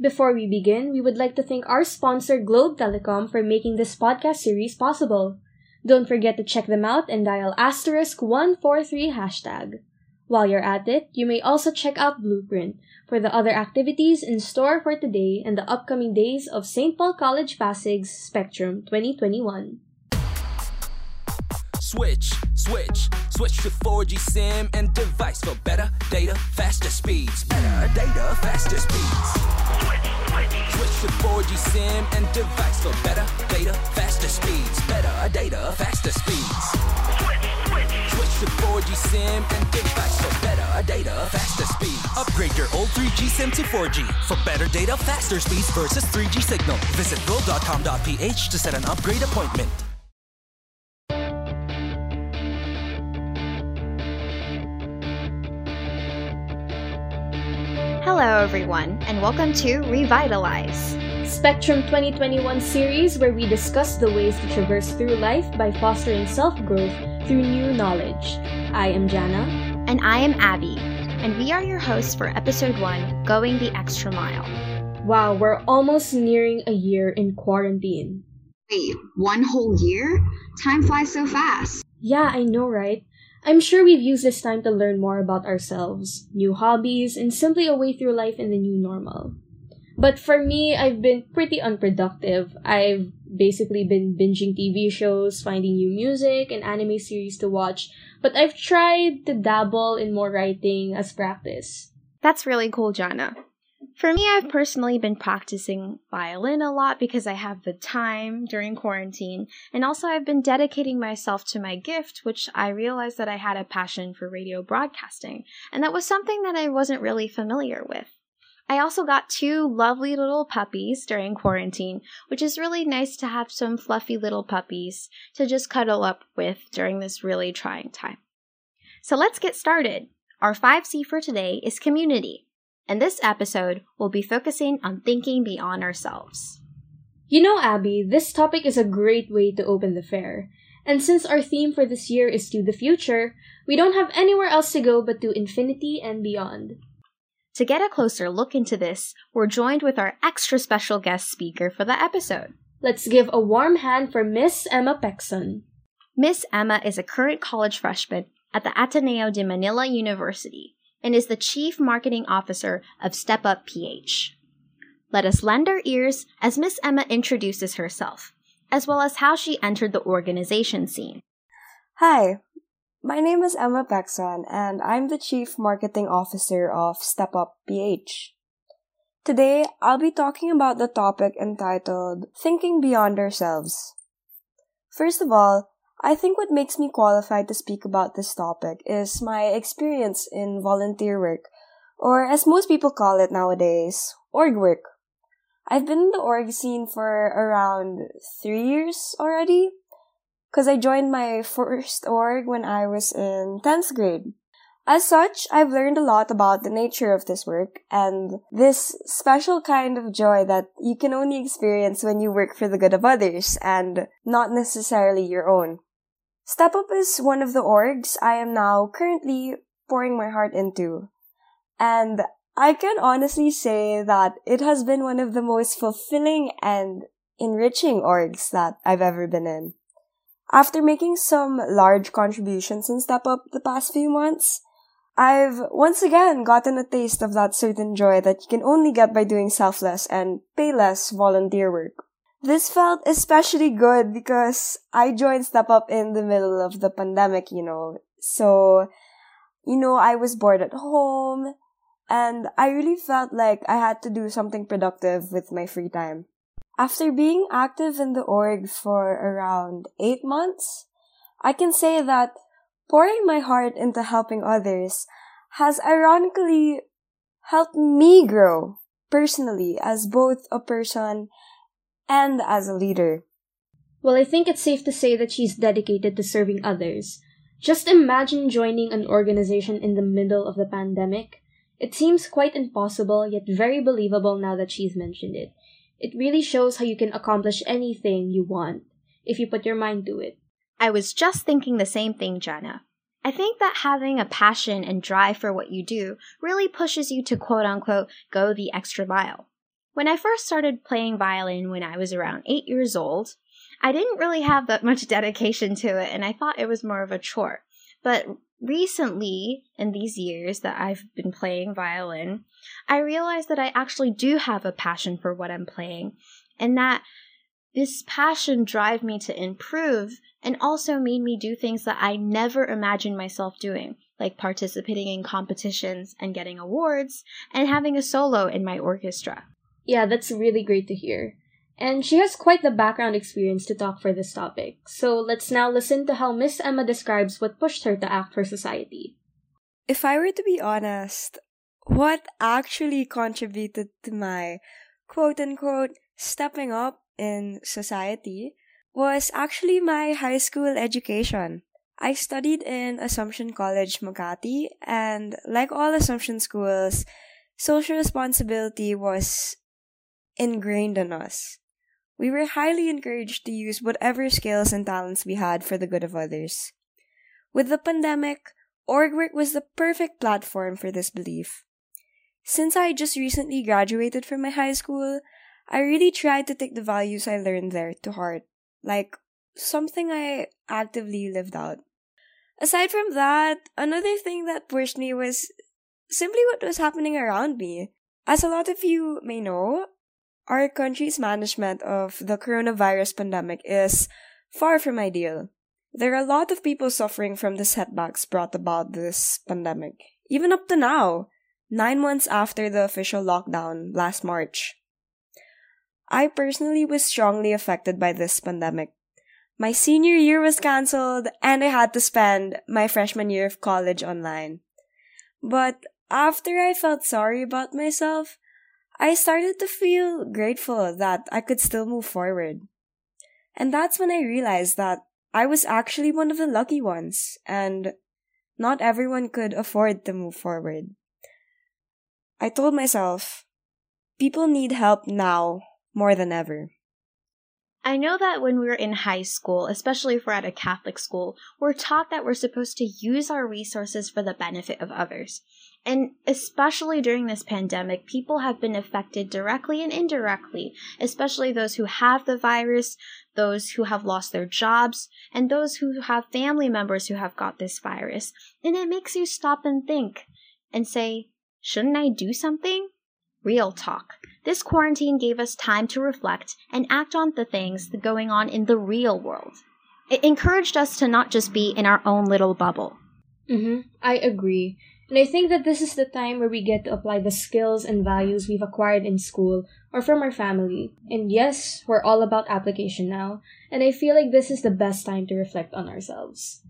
Before we begin, we would like to thank our sponsor Globe Telecom for making this podcast series possible. Don't forget to check them out and dial asterisk 143 hashtag. While you're at it, you may also check out Blueprint for the other activities in store for today and the upcoming days of St. Paul College Pasig's Spectrum 2021. Switch, switch, switch to 4G SIM and device for better data, faster speeds. Better data, faster speeds. Switch to 4G SIM and device for better data, faster speeds. Better data, faster speeds. Switch switch. Switch to 4G SIM and device for better data, faster speeds. Upgrade your old 3G SIM to 4G for better data, faster speeds versus 3G signal. Visit go.com.ph to set an upgrade appointment. Hello, everyone, and welcome to Revitalize. Spectrum 2021 series where we discuss the ways to traverse through life by fostering self-growth through new knowledge. I am Jana. And I am Abby, and we are your hosts for episode one Going the Extra Mile. Wow, we're almost nearing a year in quarantine. Wait, one whole year? Time flies so fast. Yeah, I know, right? I'm sure we've used this time to learn more about ourselves, new hobbies, and simply a way through life in the new normal. But for me, I've been pretty unproductive. I've basically been binging TV shows, finding new music and anime series to watch, but I've tried to dabble in more writing as practice. That's really cool, Jana. For me, I've personally been practicing violin a lot because I have the time during quarantine, and also I've been dedicating myself to my gift, which I realized that I had a passion for radio broadcasting, and that was something that I wasn't really familiar with. I also got two lovely little puppies during quarantine, which is really nice to have some fluffy little puppies to just cuddle up with during this really trying time. So let's get started. Our 5C for today is community. And this episode will be focusing on thinking beyond ourselves. You know, Abby, this topic is a great way to open the fair. And since our theme for this year is to the future, we don't have anywhere else to go but to infinity and beyond. To get a closer look into this, we're joined with our extra special guest speaker for the episode. Let's give a warm hand for Miss Emma Pecson. Miss Emma is a current college freshman at the Ateneo de Manila University and is the Chief Marketing Officer of Step Up PH. Let us lend our ears as Miss Emma introduces herself, as well as how she entered the organization scene. Hi, my name is Emma Pecson, and I'm the Chief Marketing Officer of Step Up PH. Today, I'll be talking about the topic entitled Thinking Beyond Ourselves. First of all, I think what makes me qualified to speak about this topic is my experience in volunteer work, or as most people call it nowadays, org work. I've been in the org scene for around three years already, because I joined my first org when I was in 10th grade. As such, I've learned a lot about the nature of this work and this special kind of joy that you can only experience when you work for the good of others and not necessarily your own. Step Up is one of the orgs I am now currently pouring my heart into. And I can honestly say that it has been one of the most fulfilling and enriching orgs that I've ever been in. After making some large contributions in Step Up the past few months, I've once again gotten a taste of that certain joy that you can only get by doing selfless and payless volunteer work. This felt especially good because I joined Step Up in the middle of the pandemic, you know. So, you know, I was bored at home and I really felt like I had to do something productive with my free time. After being active in the org for around eight months, I can say that pouring my heart into helping others has ironically helped me grow personally as both a person and as a leader. Well, I think it's safe to say that she's dedicated to serving others. Just imagine joining an organization in the middle of the pandemic. It seems quite impossible, yet very believable now that she's mentioned it. It really shows how you can accomplish anything you want if you put your mind to it. I was just thinking the same thing, Jana. I think that having a passion and drive for what you do really pushes you to quote unquote go the extra mile. When I first started playing violin when I was around eight years old, I didn't really have that much dedication to it and I thought it was more of a chore. But recently, in these years that I've been playing violin, I realized that I actually do have a passion for what I'm playing and that this passion drive me to improve and also made me do things that I never imagined myself doing, like participating in competitions and getting awards and having a solo in my orchestra. Yeah, that's really great to hear. And she has quite the background experience to talk for this topic. So let's now listen to how Miss Emma describes what pushed her to act for society. If I were to be honest, what actually contributed to my quote unquote stepping up in society was actually my high school education. I studied in Assumption College, Makati, and like all Assumption schools, social responsibility was ingrained in us. We were highly encouraged to use whatever skills and talents we had for the good of others. With the pandemic, org work was the perfect platform for this belief. Since I just recently graduated from my high school, I really tried to take the values I learned there to heart, like something I actively lived out. Aside from that, another thing that pushed me was simply what was happening around me. As a lot of you may know, our country's management of the coronavirus pandemic is far from ideal. There are a lot of people suffering from the setbacks brought about this pandemic, even up to now, nine months after the official lockdown last March. I personally was strongly affected by this pandemic. My senior year was cancelled and I had to spend my freshman year of college online. But after I felt sorry about myself, I started to feel grateful that I could still move forward. And that's when I realized that I was actually one of the lucky ones and not everyone could afford to move forward. I told myself, people need help now more than ever. I know that when we were in high school, especially if we're at a Catholic school, we're taught that we're supposed to use our resources for the benefit of others. And especially during this pandemic, people have been affected directly and indirectly, especially those who have the virus, those who have lost their jobs, and those who have family members who have got this virus. And it makes you stop and think and say, shouldn't I do something? Real talk. This quarantine gave us time to reflect and act on the things going on in the real world. It encouraged us to not just be in our own little bubble. Mm-hmm. I agree. And I think that this is the time where we get to apply the skills and values we've acquired in school or from our family. And yes, we're all about application now, and I feel like this is the best time to reflect on ourselves.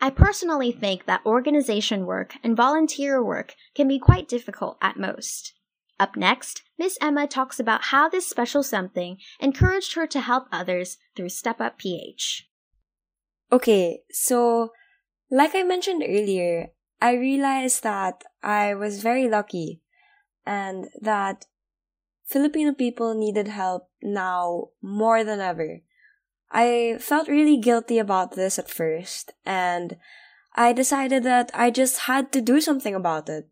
I personally think that organization work and volunteer work can be quite difficult at most. Up next, Miss Emma talks about how this special something encouraged her to help others through Step Up PH. Okay, so like I mentioned earlier, I realized that I was very lucky and that Filipino people needed help now more than ever. I felt really guilty about this at first, and I decided that I just had to do something about it.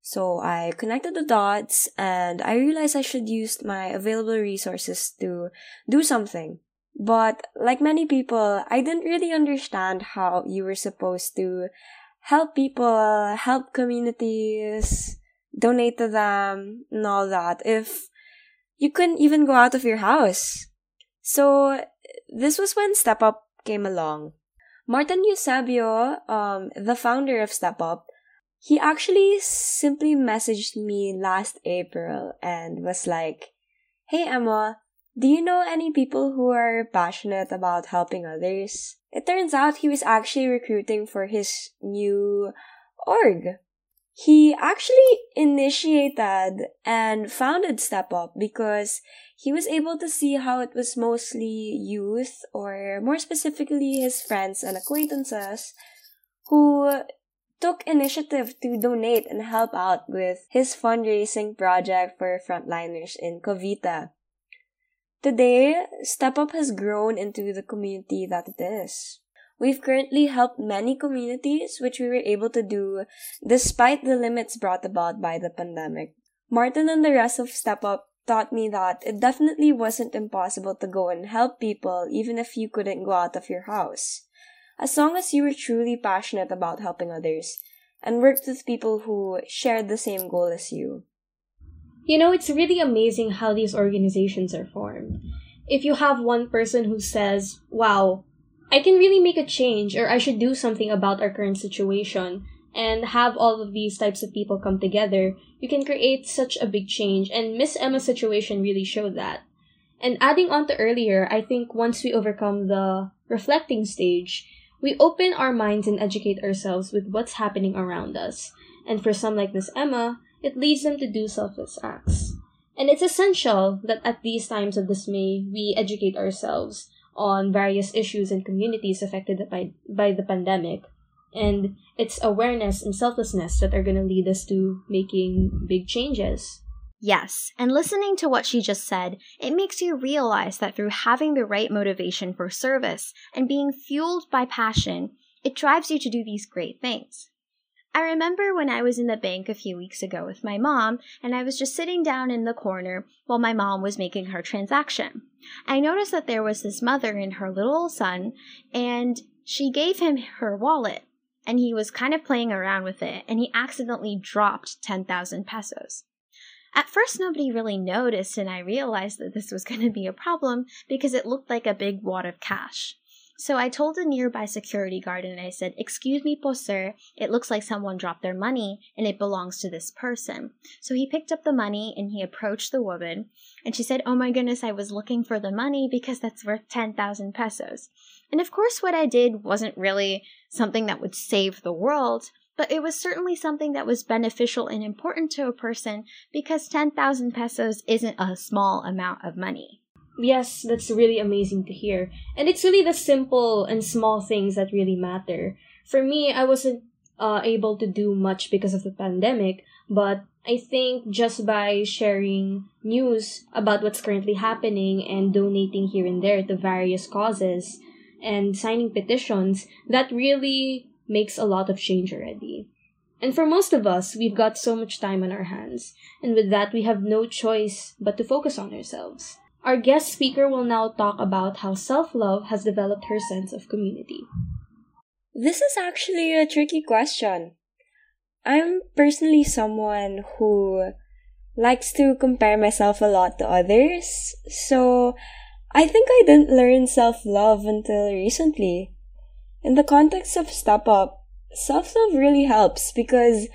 So I connected the dots and I realized I should use my available resources to do something. But like many people, I didn't really understand how you were supposed to help people, help communities, donate to them, and all that if you couldn't even go out of your house. So this was when Step Up came along. Martin Eusebio, um, the founder of Step Up, he actually simply messaged me last April and was like, Hey Emma, do you know any people who are passionate about helping others? It turns out he was actually recruiting for his new org. He actually initiated and founded Step Up because he was able to see how it was mostly youth, or more specifically his friends and acquaintances, who took initiative to donate and help out with his fundraising project for frontliners in Cavite. Today, Step Up has grown into the community that it is. We've currently helped many communities, which we were able to do despite the limits brought about by the pandemic. Martin and the rest of Step Up taught me that it definitely wasn't impossible to go and help people even if you couldn't go out of your house. As long as you were truly passionate about helping others and worked with people who shared the same goal as you. You know, it's really amazing how these organizations are formed. If you have one person who says, wow, I can really make a change or I should do something about our current situation, and have all of these types of people come together, you can create such a big change. And Miss Emma's situation really showed that. And adding on to earlier, I think once we overcome the reflecting stage, we open our minds and educate ourselves with what's happening around us. And for some like Miss Emma, it leads them to do selfless acts. And it's essential that at these times of dismay, we educate ourselves on various issues and communities affected by, by the pandemic and it's awareness and selflessness that are going to lead us to making big changes. Yes, and listening to what she just said, it makes you realize that through having the right motivation for service and being fueled by passion, it drives you to do these great things. I remember when I was in the bank a few weeks ago with my mom, and I was just sitting down in the corner while my mom was making her transaction. I noticed that there was this mother and her little son, and she gave him her wallet and he was kind of playing around with it, and he accidentally dropped 10,000 pesos. At first, nobody really noticed, and I realized that this was going to be a problem because it looked like a big wad of cash. So I told a nearby security guard and I said, Excuse me, po sir, it looks like someone dropped their money and it belongs to this person. So he picked up the money and he approached the woman and she said, Oh my goodness, I was looking for the money because that's worth 10,000 pesos. And of course, what I did wasn't really something that would save the world, but it was certainly something that was beneficial and important to a person because 10,000 pesos isn't a small amount of money. Yes, that's really amazing to hear. And it's really the simple and small things that really matter. For me, I wasn't uh, able to do much because of the pandemic, but I think just by sharing news about what's currently happening and donating here and there to various causes and signing petitions, that really makes a lot of change already. And for most of us, we've got so much time on our hands, and with that, we have no choice but to focus on ourselves. Our guest speaker will now talk about how self love has developed her sense of community. This is actually a tricky question. I'm personally someone who likes to compare myself a lot to others, so I think I didn't learn self love until recently. In the context of Step Up, self love really helps because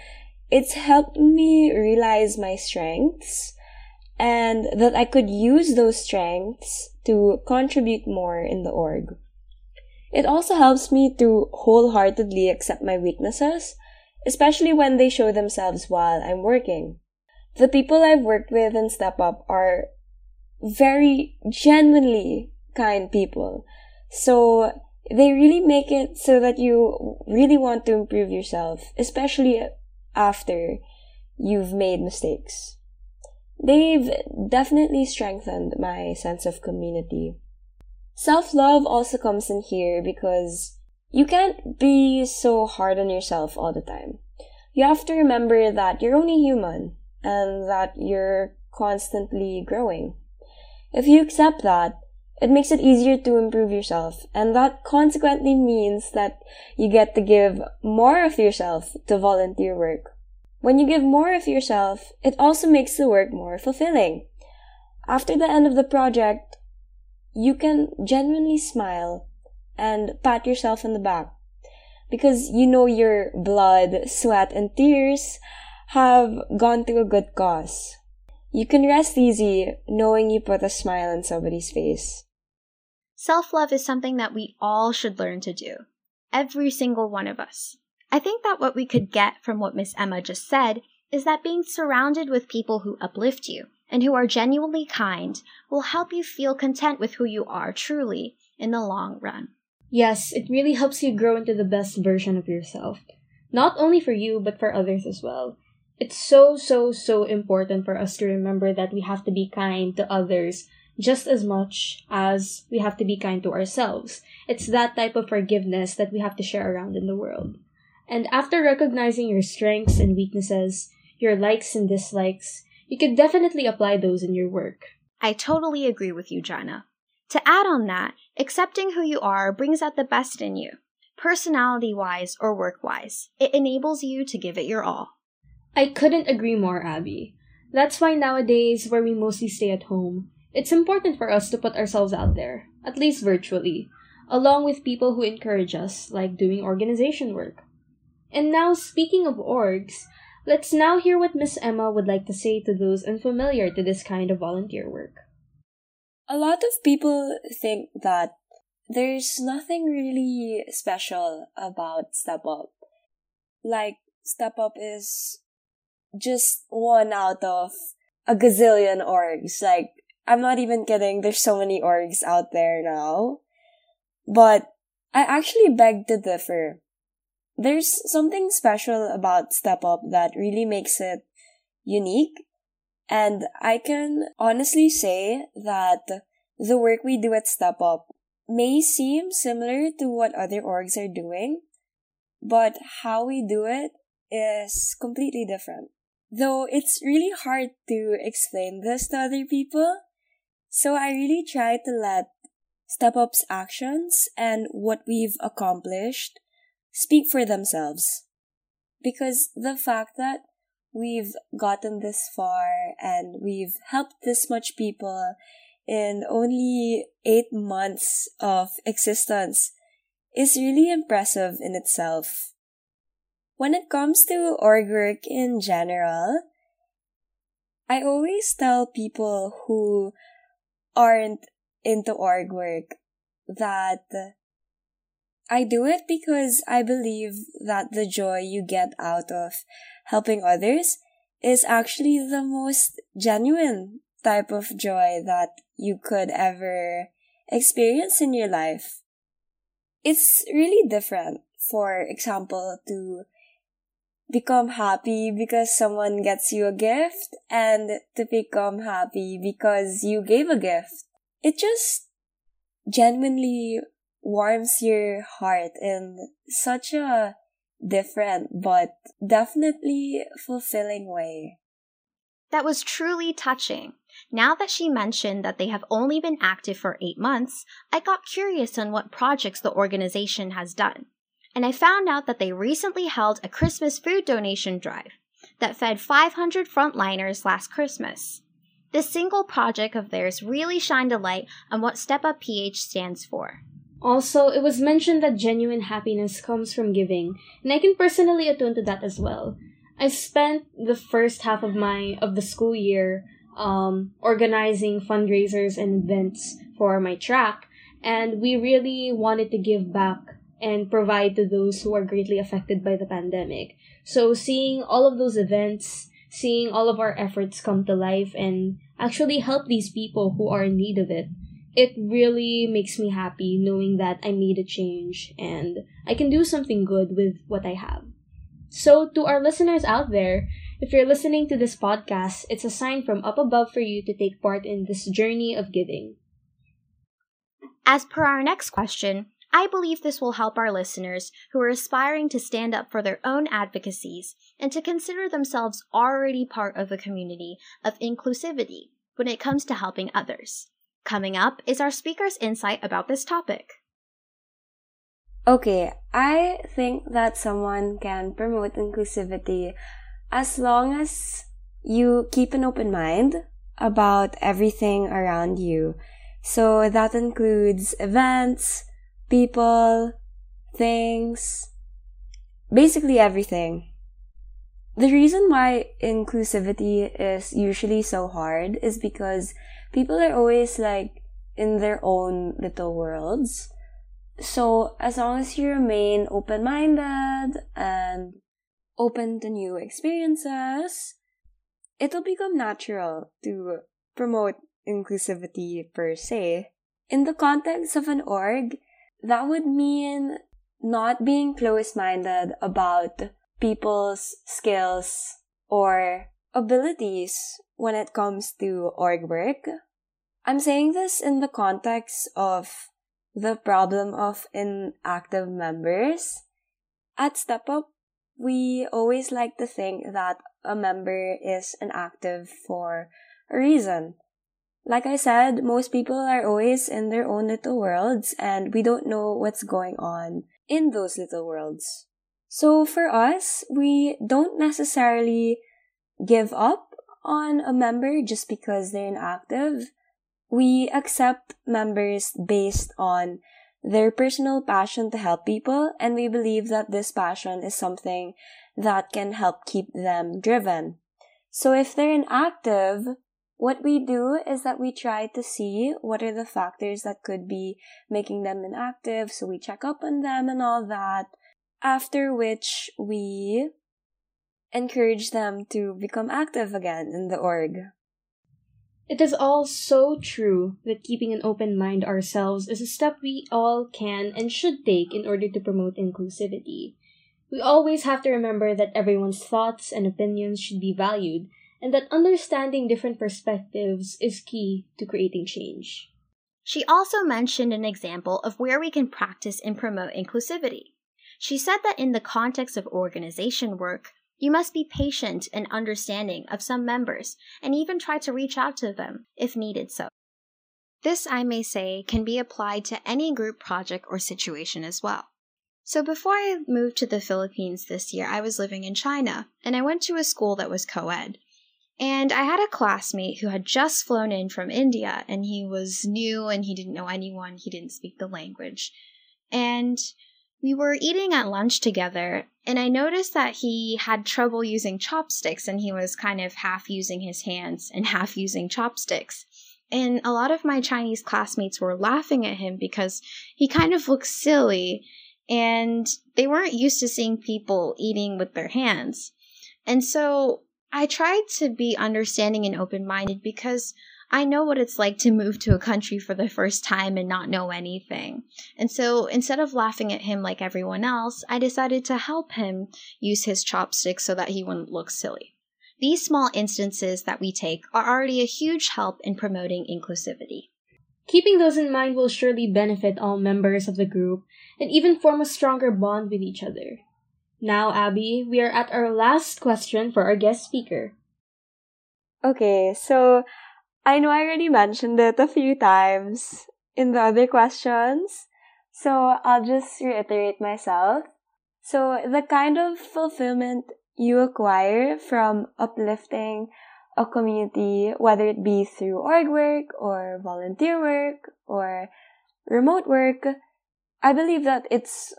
it's helped me realize my strengths and that I could use those strengths to contribute more in the org. It also helps me to wholeheartedly accept my weaknesses especially when they show themselves while I'm working. The people I've worked with in Step Up are very genuinely kind people. So they really make it so that you really want to improve yourself, especially after you've made mistakes. They've definitely strengthened my sense of community. Self love also comes in here because you can't be so hard on yourself all the time. You have to remember that you're only human and that you're constantly growing. If you accept that, it makes it easier to improve yourself, and that consequently means that you get to give more of yourself to volunteer work. When you give more of yourself, it also makes the work more fulfilling. After the end of the project, you can genuinely smile and pat yourself on the back because you know your blood, sweat, and tears have gone to a good cause. You can rest easy knowing you put a smile on somebody's face. Self love is something that we all should learn to do. Every single one of us. I think that what we could get from what Miss Emma just said is that being surrounded with people who uplift you and who are genuinely kind will help you feel content with who you are truly in the long run. Yes, it really helps you grow into the best version of yourself. Not only for you, but for others as well. It's so, so, so important for us to remember that we have to be kind to others just as much as we have to be kind to ourselves. It's that type of forgiveness that we have to share around in the world. And after recognizing your strengths and weaknesses, your likes and dislikes, you can definitely apply those in your work. I totally agree with you, Jana. To add on that, accepting who you are brings out the best in you, personality wise or work wise. It enables you to give it your all. I couldn't agree more, Abby. That's why nowadays, where we mostly stay at home, it's important for us to put ourselves out there, at least virtually, along with people who encourage us, like doing organization work. And now, speaking of orgs, let's now hear what Miss Emma would like to say to those unfamiliar to this kind of volunteer work. A lot of people think that there's nothing really special about Step Up. Like, Step Up is just one out of a gazillion orgs. Like, I'm not even kidding, there's so many orgs out there now. But I actually beg to differ. There's something special about Step Up that really makes it unique. And I can honestly say that the work we do at Step Up may seem similar to what other orgs are doing, but how we do it is completely different. Though it's really hard to explain this to other people, so I really try to let Step Up's actions and what we've accomplished speak for themselves. Because the fact that we've gotten this far and we've helped this much people in only eight months of existence is really impressive in itself. When it comes to org work in general, I always tell people who aren't into org work that I do it because I believe that the joy you get out of helping others is actually the most genuine type of joy that you could ever experience in your life. It's really different, for example, to become happy because someone gets you a gift and to become happy because you gave a gift. It just genuinely warms your heart in such a different but definitely fulfilling way. That was truly touching. Now that she mentioned that they have only been active for eight months, I got curious on what projects the organization has done. And I found out that they recently held a Christmas food donation drive that fed 500 frontliners last Christmas. This single project of theirs really shined a light on what Step Up PH stands for. Also, it was mentioned that genuine happiness comes from giving, and I can personally attune to that as well. I spent the first half of my of the school year um, organizing fundraisers and events for my track, and we really wanted to give back and provide to those who are greatly affected by the pandemic. So seeing all of those events, seeing all of our efforts come to life and actually help these people who are in need of it, it really makes me happy knowing that I made a change and I can do something good with what I have. So to our listeners out there, if you're listening to this podcast, it's a sign from up above for you to take part in this journey of giving. As per our next question, I believe this will help our listeners who are aspiring to stand up for their own advocacies and to consider themselves already part of a community of inclusivity when it comes to helping others. Coming up is our speaker's insight about this topic. Okay, I think that someone can promote inclusivity as long as you keep an open mind about everything around you. So that includes events, people, things, basically everything. The reason why inclusivity is usually so hard is because people are always like in their own little worlds. So as long as you remain open-minded and open to new experiences, it'll become natural to promote inclusivity per se. In the context of an org, that would mean not being close minded about people's skills or abilities when it comes to org work. I'm saying this in the context of the problem of inactive members. At Step Up, we always like to think that a member is inactive for a reason. Like I said, most people are always in their own little worlds and we don't know what's going on in those little worlds. So for us, we don't necessarily give up on a member just because they're inactive. We accept members based on their personal passion to help people, and we believe that this passion is something that can help keep them driven. So if they're inactive, what we do is that we try to see what are the factors that could be making them inactive, so we check up on them and all that, after which we encourage them to become active again in the org. It is all so true that keeping an open mind ourselves is a step we all can and should take in order to promote inclusivity. We always have to remember that everyone's thoughts and opinions should be valued, and that understanding different perspectives is key to creating change. She also mentioned an example of where we can practice and promote inclusivity. She said that in the context of organization work, you must be patient and understanding of some members and even try to reach out to them if needed so. This, I may say, can be applied to any group project or situation as well. So before I moved to the Philippines this year, I was living in China and I went to a school that was co ed. And I had a classmate who had just flown in from India and he was new and he didn't know anyone, he didn't speak the language. And we were eating at lunch together, and I noticed that he had trouble using chopsticks and he was kind of half using his hands and half using chopsticks. And a lot of my Chinese classmates were laughing at him because he kind of looked silly and they weren't used to seeing people eating with their hands. And so I tried to be understanding and open minded because I know what it's like to move to a country for the first time and not know anything. And so instead of laughing at him like everyone else, I decided to help him use his chopsticks so that he wouldn't look silly. These small instances that we take are already a huge help in promoting inclusivity. Keeping those in mind will surely benefit all members of the group and even form a stronger bond with each other. Now, Abby, we are at our last question for our guest speaker. Okay, so I know I already mentioned it a few times in the other questions, so I'll just reiterate myself. So, the kind of fulfillment you acquire from uplifting a community, whether it be through org work or volunteer work or remote work, I believe that it's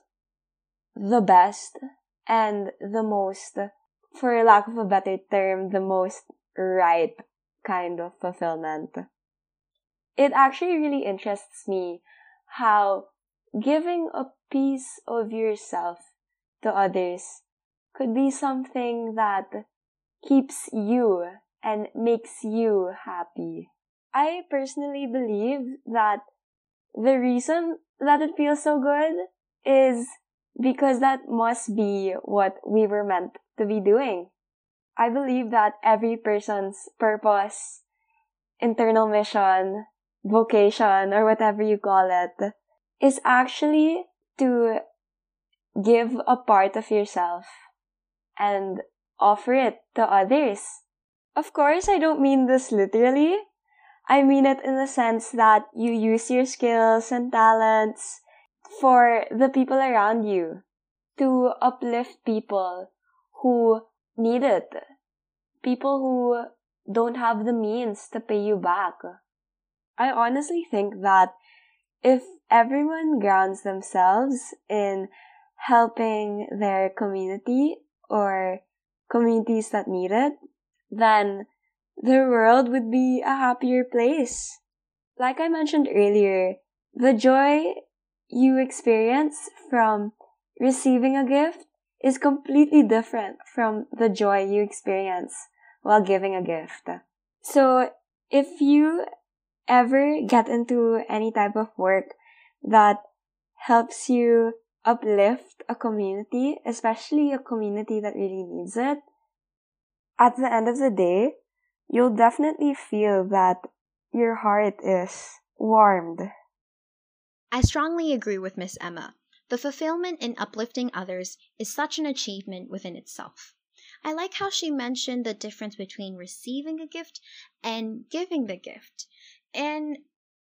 the best and the most, for lack of a better term, the most right kind of fulfillment. It actually really interests me how giving a piece of yourself to others could be something that keeps you and makes you happy. I personally believe that the reason that it feels so good is because that must be what we were meant to be doing. I believe that every person's purpose, internal mission, vocation, or whatever you call it, is actually to give a part of yourself and offer it to others. Of course, I don't mean this literally. I mean it in the sense that you use your skills and talents for the people around you to uplift people who need it. People who don't have the means to pay you back. I honestly think that if everyone grounds themselves in helping their community or communities that need it, then the world would be a happier place. Like I mentioned earlier, the joy you experience from receiving a gift is completely different from the joy you experience while giving a gift. So if you ever get into any type of work that helps you uplift a community, especially a community that really needs it, at the end of the day, you'll definitely feel that your heart is warmed. I strongly agree with Miss Emma. The fulfillment in uplifting others is such an achievement within itself. I like how she mentioned the difference between receiving a gift and giving the gift. And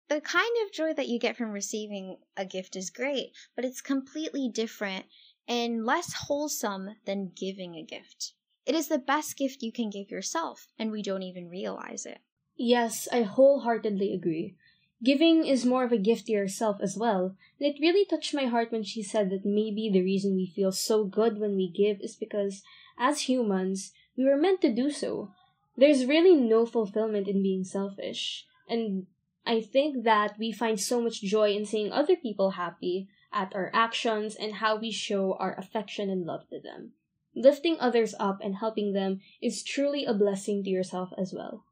the kind of joy that you get from receiving a gift is great, but it's completely different and less wholesome than giving a gift. It is the best gift you can give yourself, and we don't even realize it. Yes, I wholeheartedly agree. Giving is more of a gift to yourself as well, and it really touched my heart when she said that maybe the reason we feel so good when we give is because, as humans, we were meant to do so. There's really no fulfillment in being selfish, and I think that we find so much joy in seeing other people happy at our actions and how we show our affection and love to them. Lifting others up and helping them is truly a blessing to yourself as well.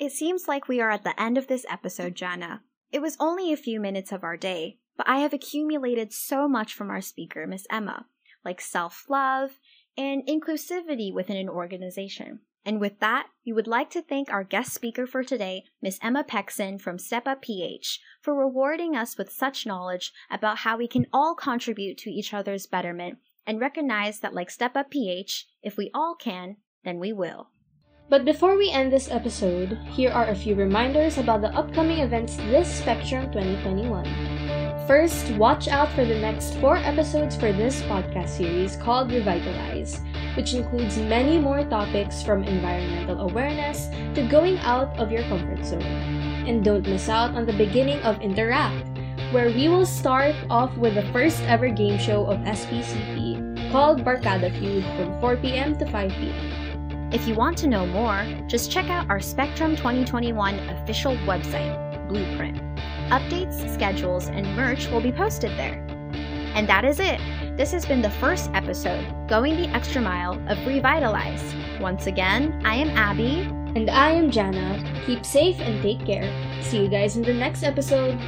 It seems like we are at the end of this episode, Jana. It was only a few minutes of our day, but I have accumulated so much from our speaker, Miss Emma, like self love and inclusivity within an organization. And with that, we would like to thank our guest speaker for today, Miss Emma Pecson from Step Up PH, for rewarding us with such knowledge about how we can all contribute to each other's betterment and recognize that, like Step Up PH, if we all can, then we will. But before we end this episode, here are a few reminders about the upcoming events this Spectrum 2021. First, watch out for the next four episodes for this podcast series called Revitalize, which includes many more topics from environmental awareness to going out of your comfort zone. And don't miss out on the beginning of Interact, where we will start off with the first ever game show of SPCP called Barkada Feud from 4 p.m. to 5 p.m. If you want to know more, just check out our Spectrum 2021 official website, Blueprint. Updates, schedules, and merch will be posted there. And that is it. This has been the first episode, Going the Extra Mile of Revitalize. Once again, I am Abby. And I am Jana. Keep safe and take care. See you guys in the next episode.